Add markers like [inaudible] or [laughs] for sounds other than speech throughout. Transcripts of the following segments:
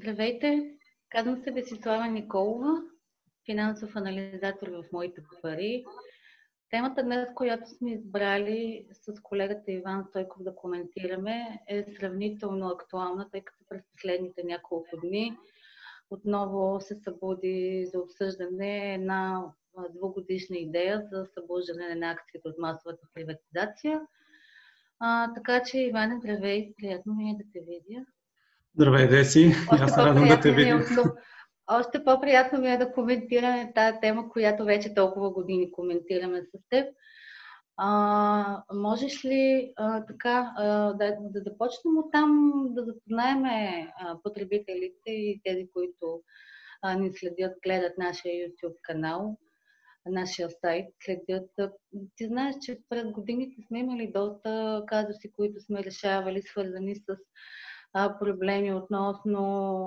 Здравейте, казвам се Десислава Николова, финансов анализатор в Моите пари. Темата днес, която сме избрали с колегата Иван Стойков да коментираме, е сравнително актуална, тъй като през последните няколко дни отново се събуди за обсъждане една двугодишна идея за събуждане на акциите от масовата приватизация. А, така че, Иване, здравей, приятно ми е да те видя. Здравей, Деси. Аз се радвам да те Е видя. още по-приятно ми е да коментираме тази тема, която вече толкова години коментираме с теб. А, можеш ли а, така а, да, да започнем от там, да запознаем потребителите и тези, които а, ни следят, гледат нашия YouTube канал, нашия сайт, следят. Ти знаеш, че през годините сме имали доста казуси, които сме решавали, свързани с а, проблеми относно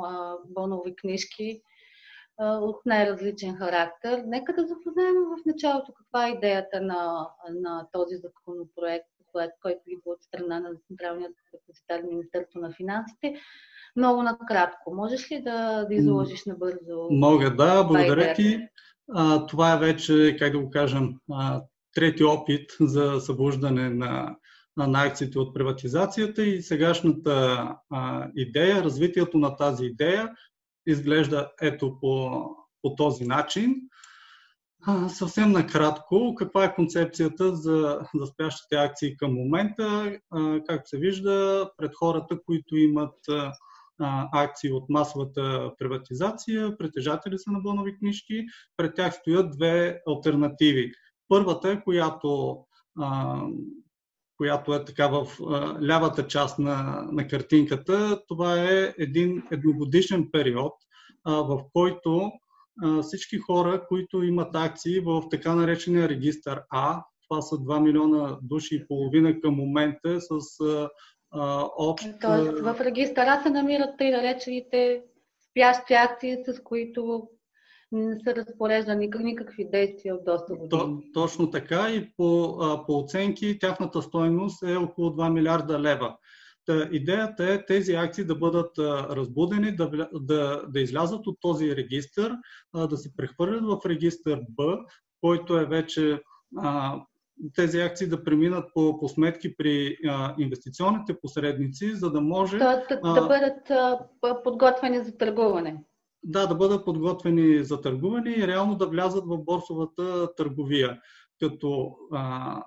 а, бонови книжки а, от най-различен характер. Нека да запознаем в началото каква е идеята на, на този законопроект, който идва от страна на Централния депозитар Министерство на финансите. Много накратко. Можеш ли да, да изложиш набързо? Мога, да. Благодаря ти. А, това е вече, как да го кажем, а, трети опит за събуждане на на акциите от приватизацията и сегашната а, идея, развитието на тази идея изглежда ето по, по този начин. А, съвсем накратко, каква е концепцията за, за спящите акции към момента? А, както се вижда, пред хората, които имат акции от масовата приватизация, притежатели са на бонови книжки, пред тях стоят две альтернативи. Първата е, която а, която е така в лявата част на, на картинката, това е един едногодишен период, в който всички хора, които имат акции в така наречения регистър А, това са 2 милиона души и половина към момента с а, общ... Тоест в регистъра се намират тъй наречените спящи акции, с които не са разпореждани никакви действия от доста години. То, точно така и по, по оценки тяхната стойност е около 2 милиарда лева. Та, идеята е тези акции да бъдат а, разбудени, да, да, да излязат от този регистр, а, да се прехвърлят в регистър Б, който е вече а, тези акции да преминат по, по сметки при а, инвестиционните посредници, за да може. Да, да, да бъдат а, подготвени за търгуване да, да бъдат подготвени за търгуване и реално да влязат в борсовата търговия. Като а,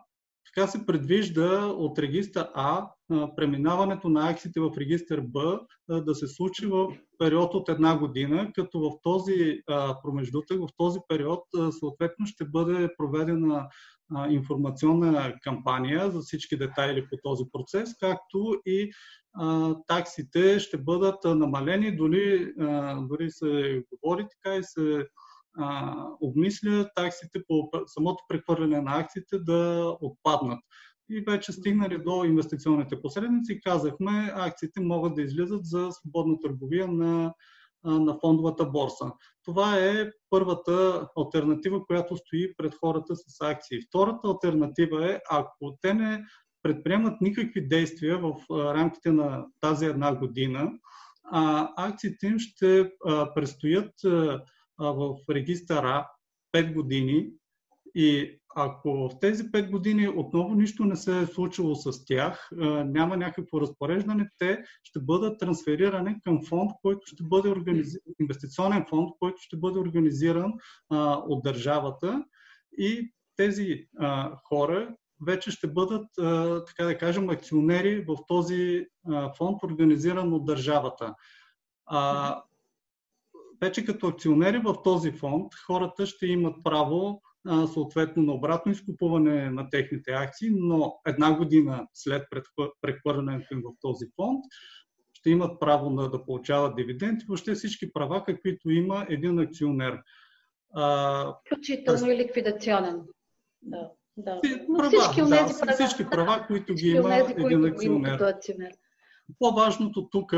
така се предвижда от регистър А преминаването на акциите в регистър Б да се случи в период от една година, като в този промеждутък, в този период съответно ще бъде проведена а, информационна кампания за всички детайли по този процес, както и таксите ще бъдат намалени, дори, дори се говори така и се обмисля таксите по самото прехвърляне на акциите да отпаднат. И вече стигнали до инвестиционните посредници, казахме, акциите могат да излизат за свободна търговия на, на фондовата борса. Това е първата альтернатива, която стои пред хората с акции. Втората альтернатива е, ако те не предприемат никакви действия в рамките на тази една година, а акциите им ще престоят в регистъра 5 години и ако в тези 5 години отново нищо не се е случило с тях, няма някакво разпореждане, те ще бъдат трансферирани към фонд, който ще бъде организиран, инвестиционен фонд, който ще бъде организиран от държавата и тези а, хора вече ще бъдат, така да кажем, акционери в този фонд, организиран от държавата. А, вече като акционери в този фонд, хората ще имат право съответно на обратно изкупуване на техните акции, но една година след прехвърлянето им в този фонд ще имат право на да получават дивиденти, въобще всички права, каквито има един акционер. Включително и ликвидационен. Да. Да. Права, всички, да, права, всички права, които ги има онези, един акционер. акционер. По-важното тук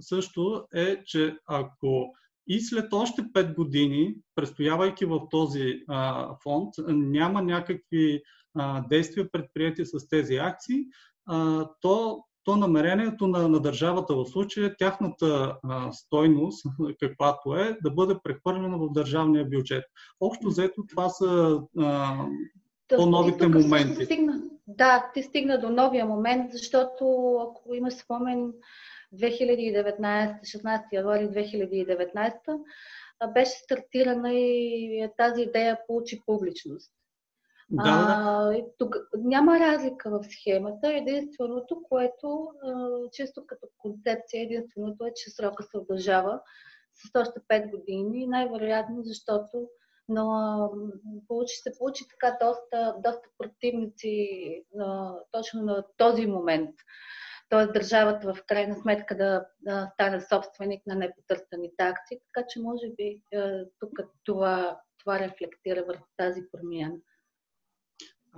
също е, че ако и след още 5 години, престоявайки в този а, фонд, няма някакви а, действия предприяти с тези акции, а, то то намерението на, на държавата в случая, тяхната а, стойност, [laughs] каквато е, да бъде прехвърлена в държавния бюджет. Общо взето това са а, по-новите моменти. Стигна, да, ти стигна до новия момент, защото ако имаш спомен 2019, 16 януари 2019, беше стартирана и тази идея получи публичност. Да, а, тук, няма разлика в схемата. Единственото, което а, чисто като концепция, единственото е, че срока се удължава с още 5 години. Най-вероятно, защото но получи, се получи така доста, доста противници а, точно на този момент. Тоест държавата в крайна сметка да, да стане собственик на непотърсените акции, така че може би тук това, това рефлектира върху тази промяна.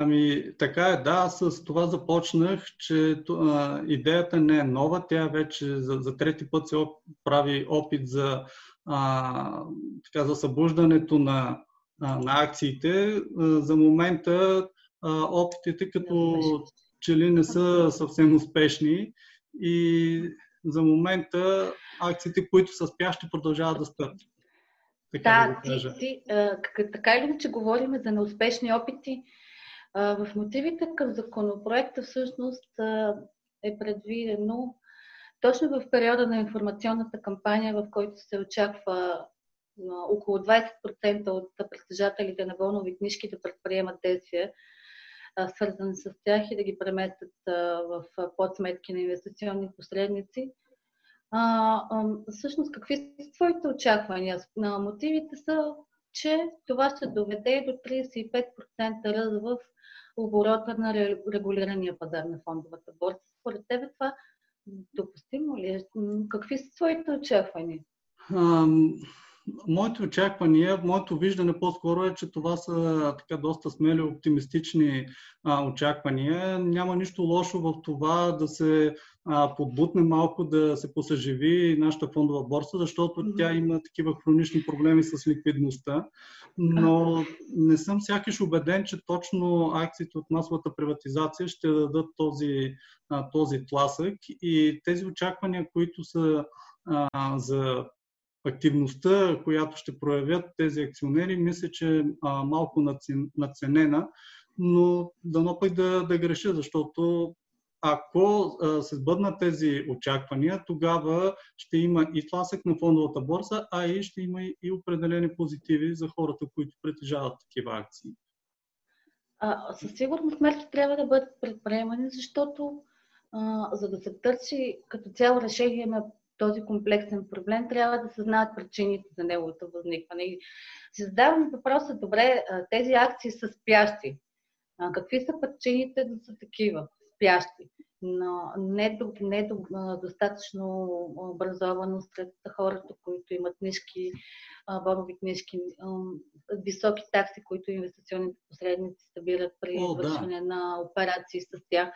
Ами, така е, да, с това започнах, че а, идеята не е нова, тя вече за, за трети път се прави опит за, а, така, за събуждането на, а, на акциите. А, за момента а, опитите като че ли не са съвсем успешни. И за момента акциите, които са спящи, продължават да спят. Така да, да ти, ти, а, така или че говорим за неуспешни опити, в мотивите към законопроекта всъщност е предвидено точно в периода на информационната кампания, в който се очаква около 20% от притежателите на волнови книжки да предприемат действия, свързани с тях и да ги преместят в подсметки на инвестиционни посредници. А, всъщност, какви са твоите очаквания? На мотивите са, че това ще доведе до 35% ръст в оборота на регулирания пазар на фондовата борса. Според тебе това допустимо ли е? Какви са твоите очаквания? Моите очаквания, моето виждане по-скоро е, че това са така доста смели оптимистични а, очаквания. Няма нищо лошо в това да се а, подбутне малко, да се посъживи нашата фондова борса, защото mm-hmm. тя има такива хронични проблеми с ликвидността. Но не съм сякаш убеден, че точно акциите от масовата приватизация ще дадат този, а, този тласък и тези очаквания, които са за активността, която ще проявят тези акционери, мисля, че е малко наценена, но дано пък да, да греша, защото ако се сбъднат тези очаквания, тогава ще има и тласък на фондовата борса, а и ще има и определени позитиви за хората, които притежават такива акции. А, със сигурност мерки трябва да бъдат предприемани, защото а, за да се търси като цяло решение на този комплексен проблем, трябва да се знаят причините за неговото възникване. И си задавам въпроса, добре, тези акции са спящи. Какви са причините да са такива, спящи? Но не, не достатъчно образованост сред хората, които имат книжки, бонови книжки, високи такси, които инвестиционните посредници събират при извършване да. на операции с тях.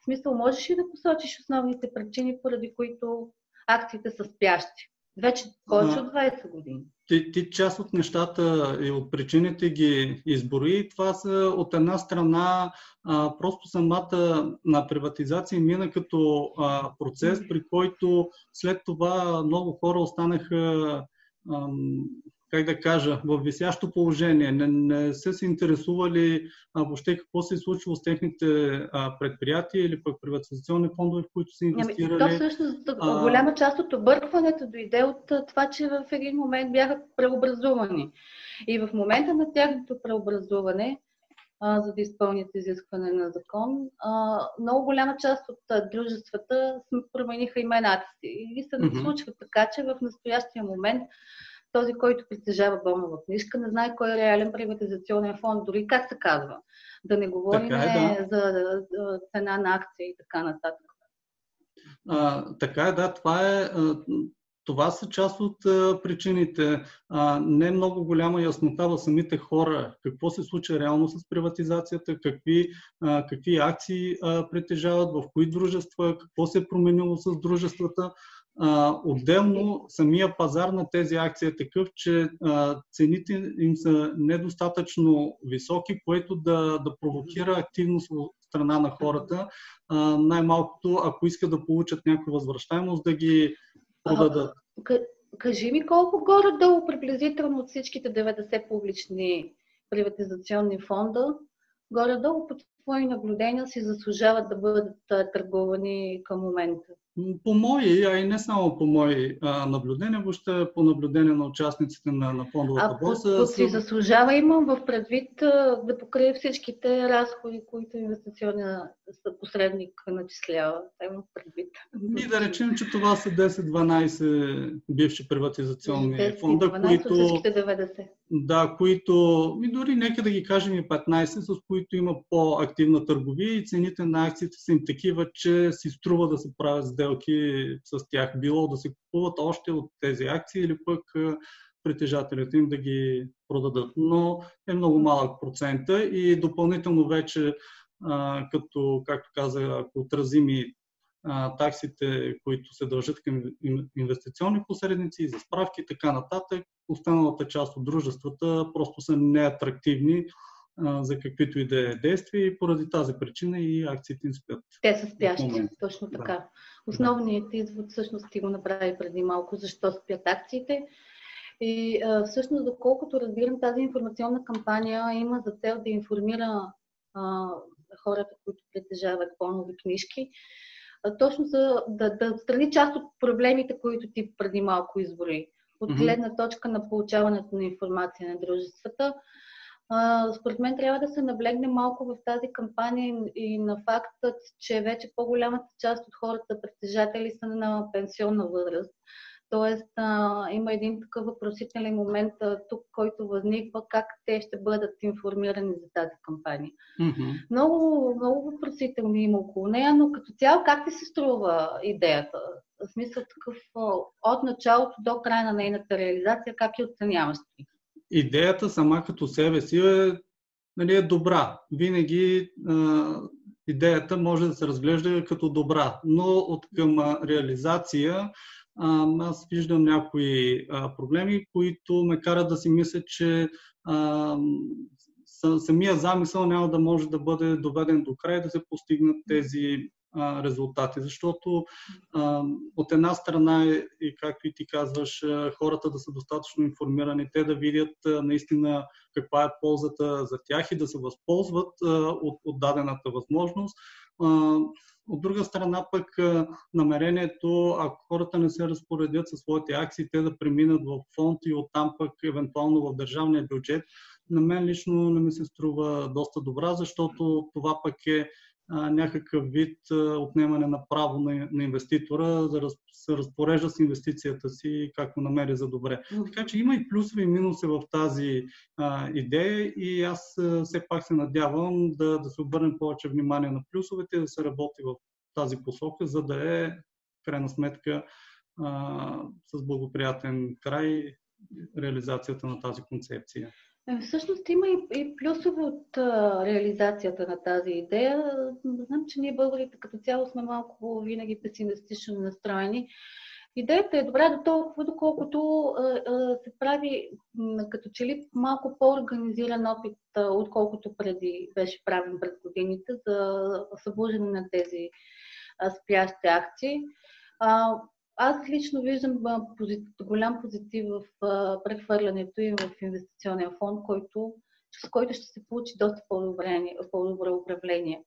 В смисъл, можеш ли да посочиш основните причини, поради които акциите са спящи. Вече повече от 20 години. Ти, ти част от нещата и от причините ги избори. Това са от една страна а, просто самата на приватизация мина като а, процес, при който след това много хора останаха как да кажа, в висящо положение. Не, не са се интересували а, въобще какво се е случило с техните а, предприятия или пък приватизационни фондове, в които са инвестирали. Ами, то всъщност а... голяма част от объркването дойде от това, че в един момент бяха преобразувани. И в момента на тяхното преобразуване, а, за да изпълнят изискване на закон, а, много голяма част от а, дружествата промениха имената си. И се случва така, че в настоящия момент този, който притежава бонова книжка, не знае кой е реален приватизационен фонд, дори как се казва. Да не говорим е, да. за, цена на акция и така нататък. А, така е, да, това е. Това са част от а, причините. А, не е много голяма яснота в самите хора какво се случва реално с приватизацията, какви, а, какви акции притежават, в кои дружества, какво се е променило с дружествата. А, отделно, самия пазар на тези акции е такъв, че а, цените им са недостатъчно високи, което да, да провокира активност страна на хората, най-малкото, ако искат да получат някаква възвръщаемост, да ги продадат. Кажи ми колко горе-долу приблизително от всичките 90 публични приватизационни фонда, горе-долу по твои наблюдения си заслужават да бъдат търгувани към момента? По мои, а и не само по мои а, наблюдения, въобще по наблюдение на участниците на, на фондовата борса. А си заслужава имам в предвид а, да покрие всичките разходи, които инвестиционния посредник начислява. Имам предвид. И да речем, че това са 10-12 бивши приватизационни 10, фонда, 12 които... 90. Да, които, и дори нека да ги кажем и 15, с които има по-активна търговия и цените на акциите са им такива, че си струва да се правят сделки с тях. Било да се купуват още от тези акции или пък притежателите им да ги продадат. Но е много малък процента и допълнително вече, като, както каза, ако отразим и таксите, които се дължат към инвестиционни посредници, за справки и така нататък, останалата част от дружествата просто са неатрактивни за каквито и да е действия и поради тази причина и акциите им спят. Те са спящи, точно така. Да. Основният извод всъщност ти го направи преди малко, защо спят акциите. И а, всъщност, доколкото разбирам, тази информационна кампания има за цел да информира а, хората, които притежават по-нови книжки, а, точно за да, да страни част от проблемите, които ти преди малко избори. От гледна точка на получаването на информация на дружествата, според мен трябва да се наблегне малко в тази кампания и на фактът, че вече по-голямата част от хората притежатели са на пенсионна възраст. Тоест а, има един такъв въпросителен момент а, тук, който възниква как те ще бъдат информирани за тази кампания. Mm-hmm. Много, много въпросителни има около нея, но като цяло как ти се струва идеята? В смисъл такъв от началото до края на нейната реализация, как я оценяваш ти? Идеята сама като себе си е, нали, е добра. Винаги а, идеята може да се разглежда като добра, но от към реализация а, аз виждам някои а, проблеми, които ме карат да си мисля, че а, самия замисъл няма да може да бъде доведен до край да се постигнат тези резултати. Защото а, от една страна е, и както и ти казваш, хората да са достатъчно информирани, те да видят а, наистина каква е ползата за тях и да се възползват а, от, от дадената възможност. А, от друга страна пък намерението, ако хората не се разпоредят със своите акции, те да преминат в фонд и оттам пък евентуално в държавния бюджет, на мен лично не ми се струва доста добра, защото това пък е някакъв вид отнемане на право на, на инвеститора да раз, се разпорежда с инвестицията си както намери за добре. Така че има и плюсове и минуси в тази а, идея и аз а, все пак се надявам да, да се обърнем повече внимание на плюсовете, да се работи в тази посока, за да е в крайна сметка а, с благоприятен край реализацията на тази концепция. Е, всъщност има и, и плюсове от а, реализацията на тази идея. Знам, че ние българите като цяло сме малко винаги песимистично настроени. Идеята е добра до толкова, доколкото а, а, се прави м, като че ли малко по-организиран опит, а, отколкото преди беше правен през годините за събуждане на тези а, спящи акции. А, аз лично виждам голям позитив в прехвърлянето им в инвестиционен фонд, който, с който ще се получи доста по-добро управление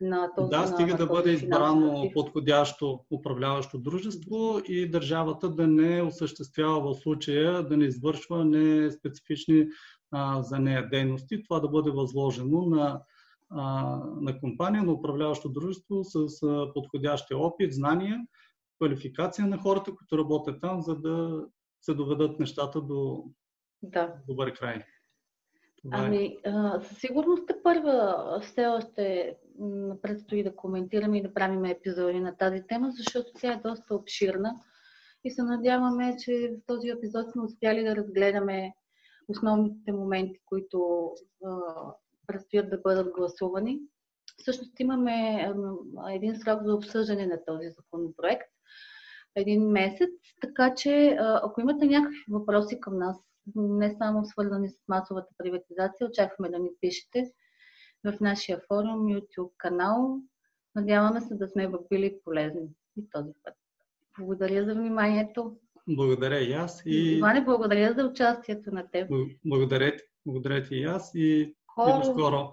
на този Да, стига на, да бъде избрано подходящо управляващо дружество и държавата да не осъществява в случая, да не извършва не специфични а, за нея дейности. Това да бъде възложено на, а, на компания, на управляващо дружество с а, подходящия опит, знания квалификация на хората, които работят там, за да се доведат нещата до да. добър край. Това е. ами, а, със сигурност е първа все още предстои да коментираме и да правим епизоди на тази тема, защото тя е доста обширна и се надяваме, че в този епизод сме успяли да разгледаме основните моменти, които а, предстоят да бъдат гласувани. Всъщност имаме един срок за обсъждане на този законопроект един месец. Така че, ако имате някакви въпроси към нас, не само свързани с масовата приватизация, очакваме да ни пишете. в нашия форум, YouTube канал. Надяваме се да сме били полезни и този път. Благодаря за вниманието. Благодаря и аз. И... Иване, благодаря за участието на теб. Благодаря, благодаря ти и аз и, Хора... и до скоро.